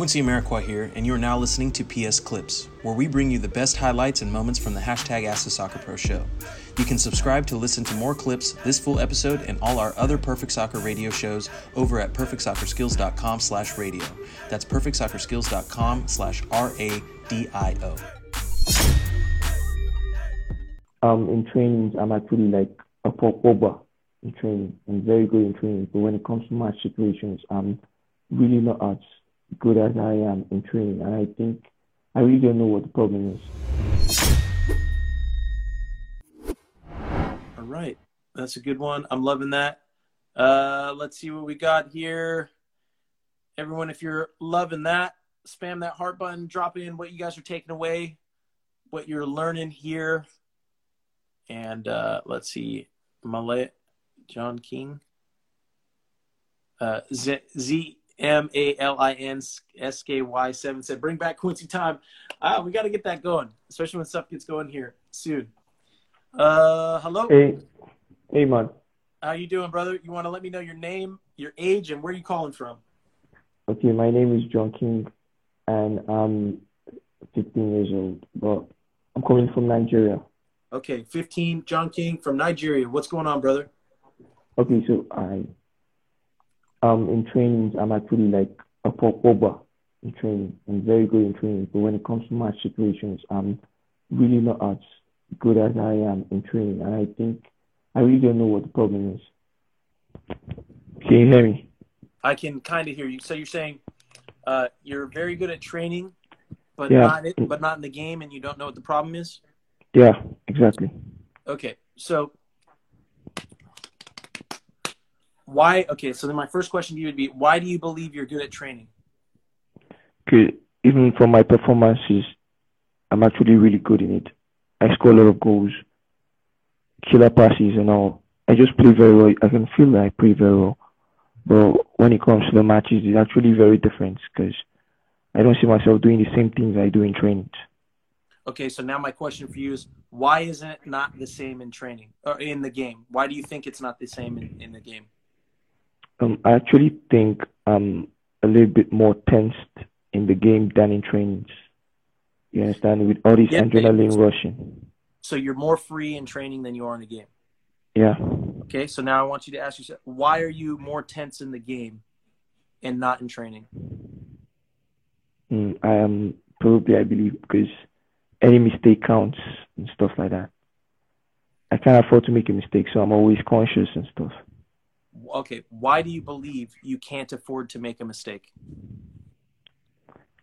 Quincy Amarikwa here, and you are now listening to PS Clips, where we bring you the best highlights and moments from the hashtag Ask the Soccer Pro show. You can subscribe to listen to more clips, this full episode, and all our other Perfect Soccer radio shows over at perfectsoccerskills.com slash radio. That's perfectsoccerskills.com slash R-A-D-I-O. Um, in trainings, I'm actually like a pop over in training. I'm very good in training, but when it comes to match situations, I'm really not as good as I am in training, and I think I really don't know what the problem is. All right. That's a good one. I'm loving that. Uh, let's see what we got here. Everyone, if you're loving that, spam that heart button, drop in what you guys are taking away, what you're learning here. And uh, let's see, Malay, John King, uh, Z, Z M A L I N S K Y 7 said, bring back Quincy time. Ah, we got to get that going, especially when stuff gets going here soon. Uh, hello. Hey, hey, man. How you doing, brother? You want to let me know your name, your age, and where you calling from? Okay, my name is John King, and I'm 15 years old, but I'm coming from Nigeria. Okay, 15, John King from Nigeria. What's going on, brother? Okay, so I, um, in trainings, I'm actually like a pop over in training. I'm very good in training, but when it comes to match situations, I'm really not as good as I am in training, and I think I really don't know what the problem is. Can you hear me? I can kind of hear you. So you're saying uh, you're very good at training, but Yeah. not it, but not in the game, and you don't know what the problem is. Yeah, exactly. Okay, so why? Okay, so then my first question to you would be, why do you believe you're good at training? Because even for my performances, I'm actually really good in it. I score a lot of goals, killer passes, and all. I just play very well. I can feel that I play very well. But when it comes to the matches, it's actually very different because I don't see myself doing the same things I do in training. Okay, so now my question for you is, why isn't it not the same in training or in the game? Why do you think it's not the same in, in the game? Um, I actually think I'm a little bit more tensed in the game than in trainings. You understand? With all this Yeah. adrenaline rushing. So you're more free in training than you are in the game. Yeah. Okay, so now I want you to ask yourself, why are you more tense in the game and not in training? Mm, I am probably, I believe, because any mistake counts and stuff like that. I can't afford to make a mistake, so I'm always conscious and stuff. Okay, why do you believe you can't afford to make a mistake?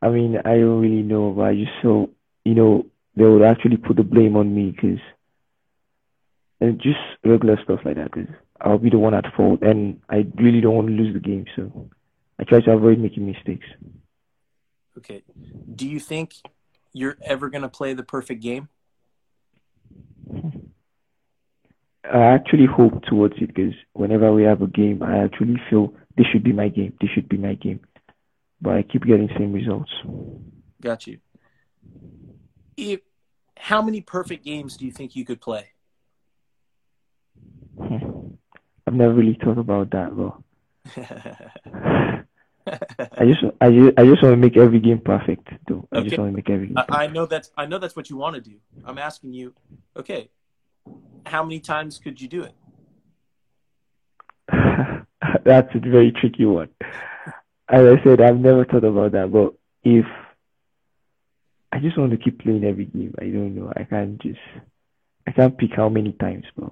I mean, I don't really know, but I just so you know they would actually put the blame on me because and just regular stuff like that because I'll be the one at fault, and I really don't want to lose the game, so I try to avoid making mistakes. Okay, do you think you're ever going to play the perfect game? I actually hope towards it because whenever we have a game, I actually feel this should be my game. This should be my game, but I keep getting same results. Got you. If, how many perfect games do you think you could play? Hmm. I've never really thought about that, bro. I just, I just, I just want to make every game perfect, though. I just want to make every game. I, Perfect. I know that's I know that's what you want to do. I'm asking you, okay, how many times could you do it? That's a very tricky one. As I said, I've never thought about that, but if I just want to keep playing every game, I don't know. I can't just, I can't pick how many times, bro.